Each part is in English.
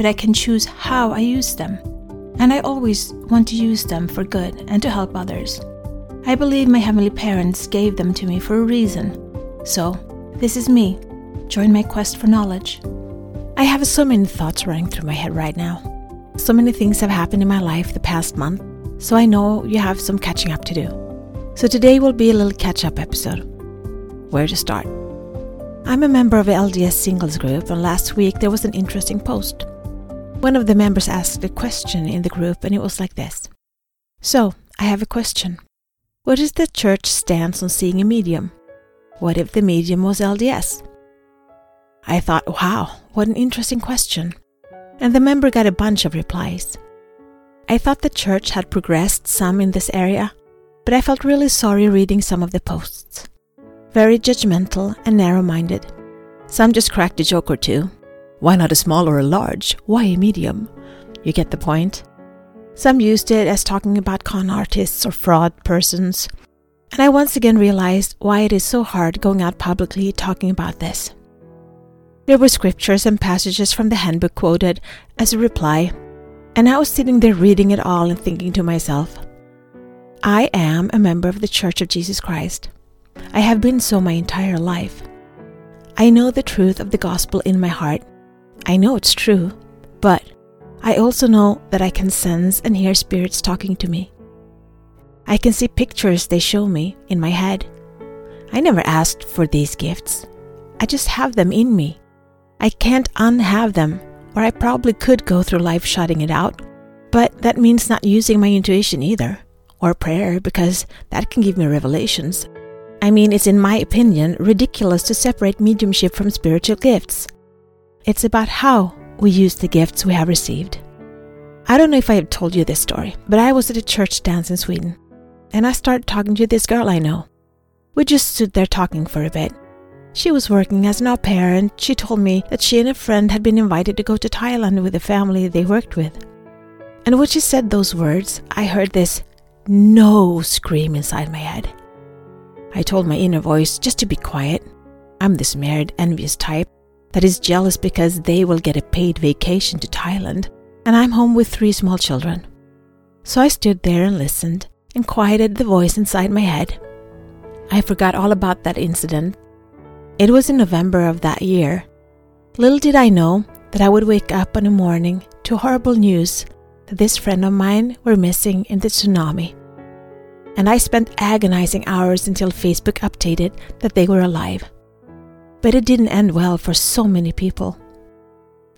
but I can choose how I use them. And I always want to use them for good and to help others. I believe my heavenly parents gave them to me for a reason. So, this is me. Join my quest for knowledge. I have so many thoughts running through my head right now. So many things have happened in my life the past month, so I know you have some catching up to do. So today will be a little catch up episode. Where to start? I'm a member of the LDS singles group, and last week there was an interesting post. One of the members asked a question in the group, and it was like this So, I have a question. What is the church stance on seeing a medium? What if the medium was LDS? I thought, wow, what an interesting question. And the member got a bunch of replies. I thought the church had progressed some in this area, but I felt really sorry reading some of the posts. Very judgmental and narrow minded. Some just cracked a joke or two. Why not a small or a large? Why a medium? You get the point. Some used it as talking about con artists or fraud persons. And I once again realized why it is so hard going out publicly talking about this. There were scriptures and passages from the handbook quoted as a reply, and I was sitting there reading it all and thinking to myself, I am a member of the Church of Jesus Christ. I have been so my entire life. I know the truth of the gospel in my heart I know it's true, but I also know that I can sense and hear spirits talking to me. I can see pictures they show me in my head. I never asked for these gifts. I just have them in me. I can't unhave them, or I probably could go through life shutting it out. But that means not using my intuition either, or prayer, because that can give me revelations. I mean, it's in my opinion ridiculous to separate mediumship from spiritual gifts. It's about how we use the gifts we have received. I don't know if I have told you this story, but I was at a church dance in Sweden, and I started talking to this girl I know. We just stood there talking for a bit. She was working as an au pair, and she told me that she and a friend had been invited to go to Thailand with the family they worked with. And when she said those words, I heard this no scream inside my head. I told my inner voice just to be quiet. I'm this married, envious type that is jealous because they will get a paid vacation to Thailand, and I'm home with three small children. So I stood there and listened and quieted the voice inside my head. I forgot all about that incident. It was in November of that year. Little did I know that I would wake up in the morning to horrible news that this friend of mine were missing in the tsunami. And I spent agonizing hours until Facebook updated that they were alive but it didn't end well for so many people.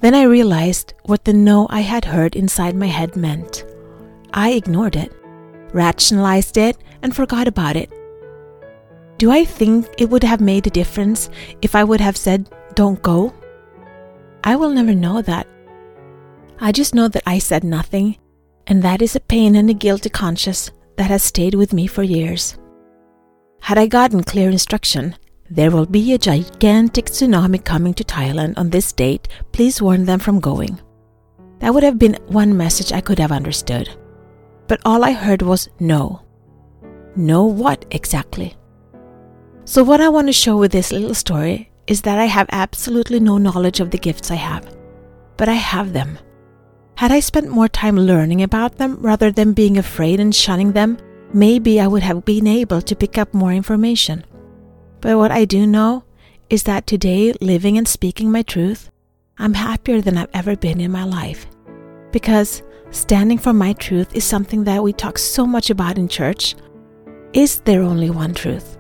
Then I realized what the no I had heard inside my head meant. I ignored it, rationalized it, and forgot about it. Do I think it would have made a difference if I would have said, don't go? I will never know that. I just know that I said nothing, and that is a pain and a guilty conscience that has stayed with me for years. Had I gotten clear instruction, there will be a gigantic tsunami coming to Thailand on this date. Please warn them from going. That would have been one message I could have understood. But all I heard was no. No what exactly? So, what I want to show with this little story is that I have absolutely no knowledge of the gifts I have. But I have them. Had I spent more time learning about them rather than being afraid and shunning them, maybe I would have been able to pick up more information. But what I do know is that today, living and speaking my truth, I'm happier than I've ever been in my life. Because standing for my truth is something that we talk so much about in church. Is there only one truth?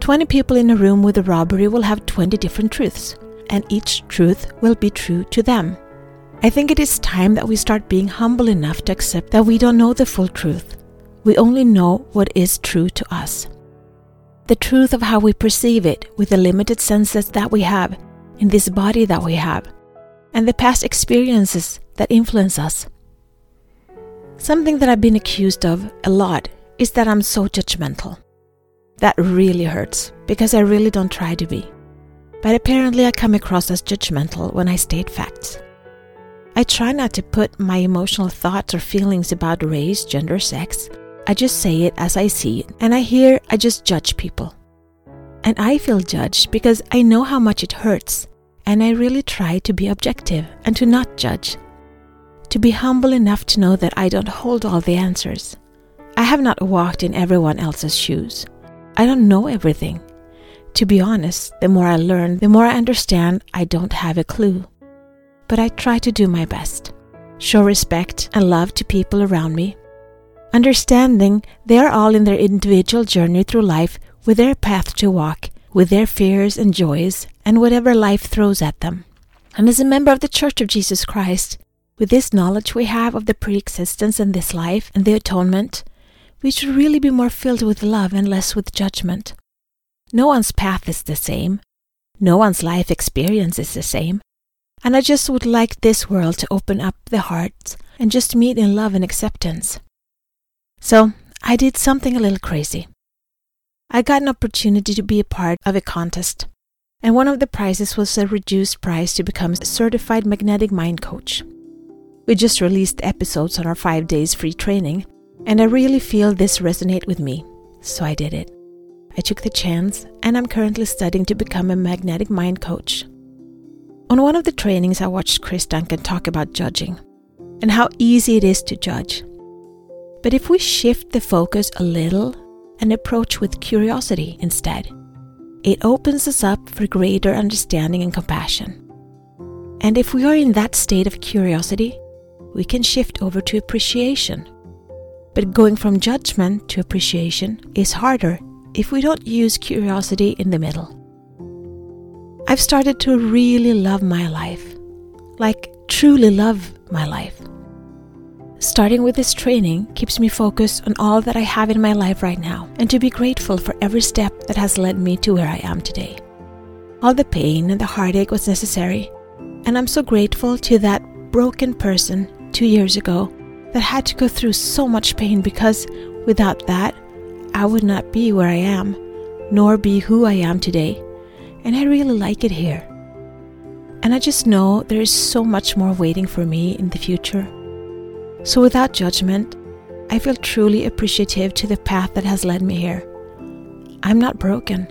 20 people in a room with a robbery will have 20 different truths, and each truth will be true to them. I think it is time that we start being humble enough to accept that we don't know the full truth. We only know what is true to us the truth of how we perceive it with the limited senses that we have in this body that we have, and the past experiences that influence us. Something that I've been accused of a lot is that I'm so judgmental. That really hurts because I really don't try to be. But apparently, I come across as judgmental when I state facts. I try not to put my emotional thoughts or feelings about race, gender, sex. I just say it as I see it, and I hear I just judge people. And I feel judged because I know how much it hurts, and I really try to be objective and to not judge. To be humble enough to know that I don't hold all the answers. I have not walked in everyone else's shoes. I don't know everything. To be honest, the more I learn, the more I understand I don't have a clue. But I try to do my best, show respect and love to people around me, understanding they are all in their individual journey through life with their path to walk, with their fears and joys, and whatever life throws at them. And as a member of the Church of Jesus Christ, with this knowledge we have of the pre existence and this life and the atonement, we should really be more filled with love and less with judgment. No one's path is the same. No one's life experience is the same. And I just would like this world to open up the hearts and just meet in love and acceptance. So I did something a little crazy. I got an opportunity to be a part of a contest, and one of the prizes was a reduced price to become a certified magnetic mind coach. We just released episodes on our five days free training, and I really feel this resonate with me, so I did it. I took the chance, and I'm currently studying to become a magnetic mind coach. On one of the trainings, I watched Chris Duncan talk about judging and how easy it is to judge. But if we shift the focus a little and approach with curiosity instead, it opens us up for greater understanding and compassion. And if we are in that state of curiosity, we can shift over to appreciation. But going from judgment to appreciation is harder if we don't use curiosity in the middle. I've started to really love my life, like truly love my life. Starting with this training keeps me focused on all that I have in my life right now and to be grateful for every step that has led me to where I am today. All the pain and the heartache was necessary, and I'm so grateful to that broken person two years ago that had to go through so much pain because without that, I would not be where I am, nor be who I am today. And I really like it here. And I just know there is so much more waiting for me in the future. So, without judgment, I feel truly appreciative to the path that has led me here. I'm not broken.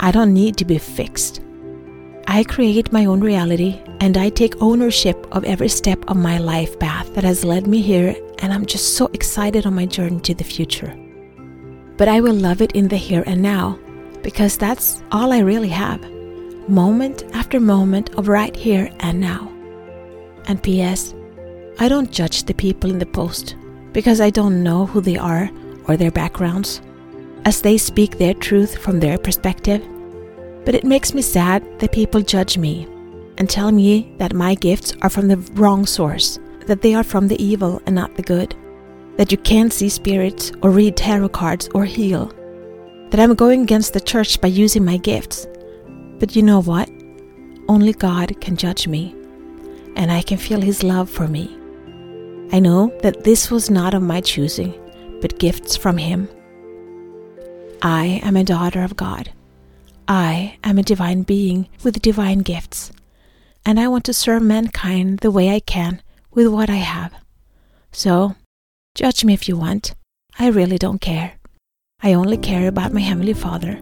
I don't need to be fixed. I create my own reality and I take ownership of every step of my life path that has led me here, and I'm just so excited on my journey to the future but I will love it in the here and now because that's all I really have. Moment after moment of right here and now. And P.S. I don't judge the people in the post because I don't know who they are or their backgrounds, as they speak their truth from their perspective. But it makes me sad that people judge me and tell me that my gifts are from the wrong source, that they are from the evil and not the good that you can't see spirits or read tarot cards or heal, that I'm going against the church by using my gifts. But you know what? Only God can judge me, and I can feel His love for me. I know that this was not of my choosing, but gifts from Him. I am a daughter of God. I am a divine being with divine gifts, and I want to serve mankind the way I can with what I have. So, Judge me if you want. I really don't care. I only care about my Heavenly Father,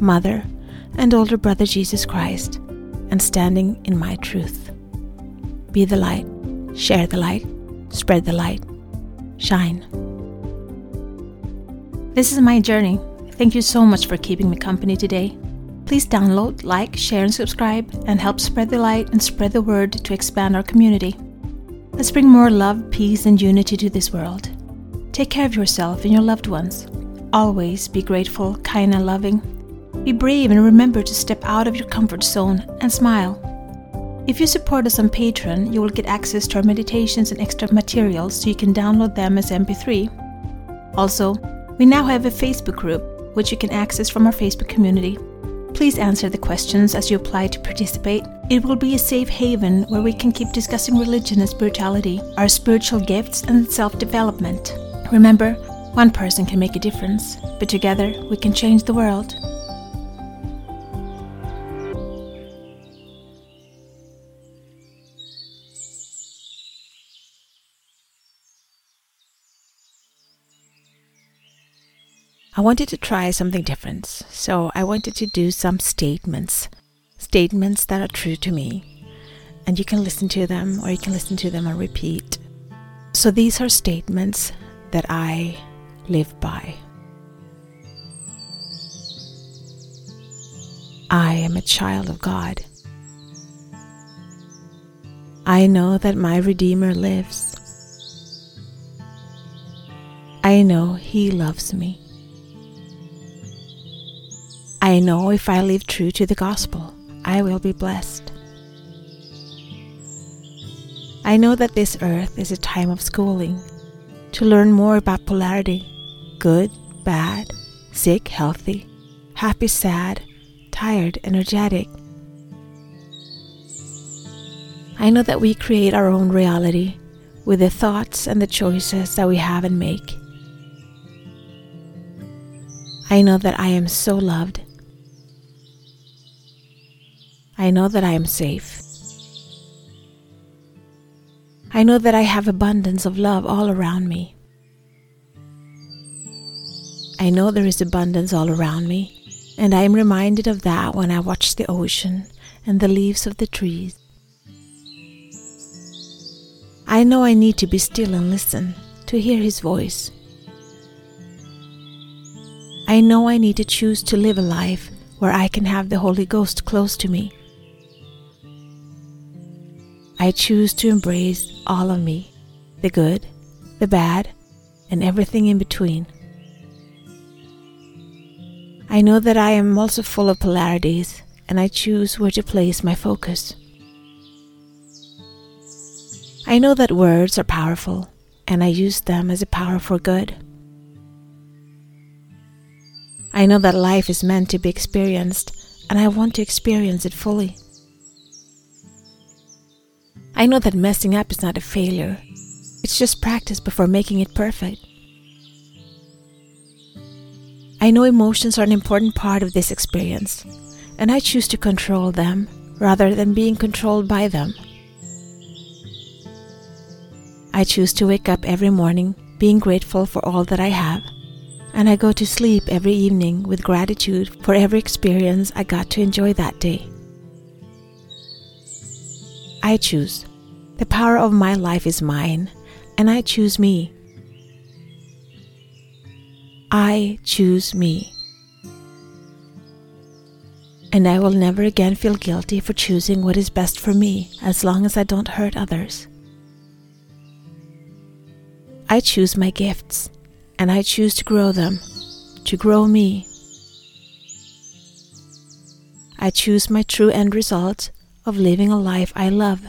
Mother, and older brother Jesus Christ, and standing in my truth. Be the light, share the light, spread the light, shine. This is my journey. Thank you so much for keeping me company today. Please download, like, share, and subscribe, and help spread the light and spread the word to expand our community. Let's bring more love, peace, and unity to this world. Take care of yourself and your loved ones. Always be grateful, kind, and loving. Be brave and remember to step out of your comfort zone and smile. If you support us on Patreon, you will get access to our meditations and extra materials so you can download them as MP3. Also, we now have a Facebook group which you can access from our Facebook community. Please answer the questions as you apply to participate It will be a safe haven where we can keep discussing religion and spirituality, our spiritual gifts, and self development. Remember, one person can make a difference, but together we can change the world. I wanted to try something different, so I wanted to do some statements. Statements that are true to me. And you can listen to them or you can listen to them on repeat. So these are statements that I live by. I am a child of God. I know that my Redeemer lives. I know He loves me. I know if I live true to the gospel, I will be blessed. I know that this earth is a time of schooling to learn more about polarity good, bad, sick, healthy, happy, sad, tired, energetic. I know that we create our own reality with the thoughts and the choices that we have and make. I know that I am so loved I know that I am safe. I know that I have abundance of love all around me. I know there is abundance all around me, and I am reminded of that when I watch the ocean and the leaves of the trees. I know I need to be still and listen to hear His voice. I know I need to choose to live a life where I can have the Holy Ghost close to me. I choose to embrace all of me the good, the bad, and everything in between. I know that I am also full of polarities, and I choose where to place my focus. I know that words are powerful, and I use them as a power for good. I know that life is meant to be experienced, and I want to experience it fully. I know that messing up is not a failure, it's just practice before making it perfect. I know emotions are an important part of this experience, and I choose to control them rather than being controlled by them. I choose to wake up every morning being grateful for all that I have, and I go to sleep every evening with gratitude for every experience I got to enjoy that day. I choose the power of my life is mine, and I choose me. I choose me. And I will never again feel guilty for choosing what is best for me as long as I don't hurt others. I choose my gifts, and I choose to grow them, to grow me. I choose my true end result of living a life I love.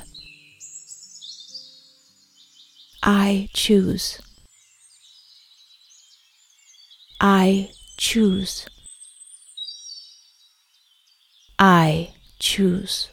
I choose. I choose. I choose.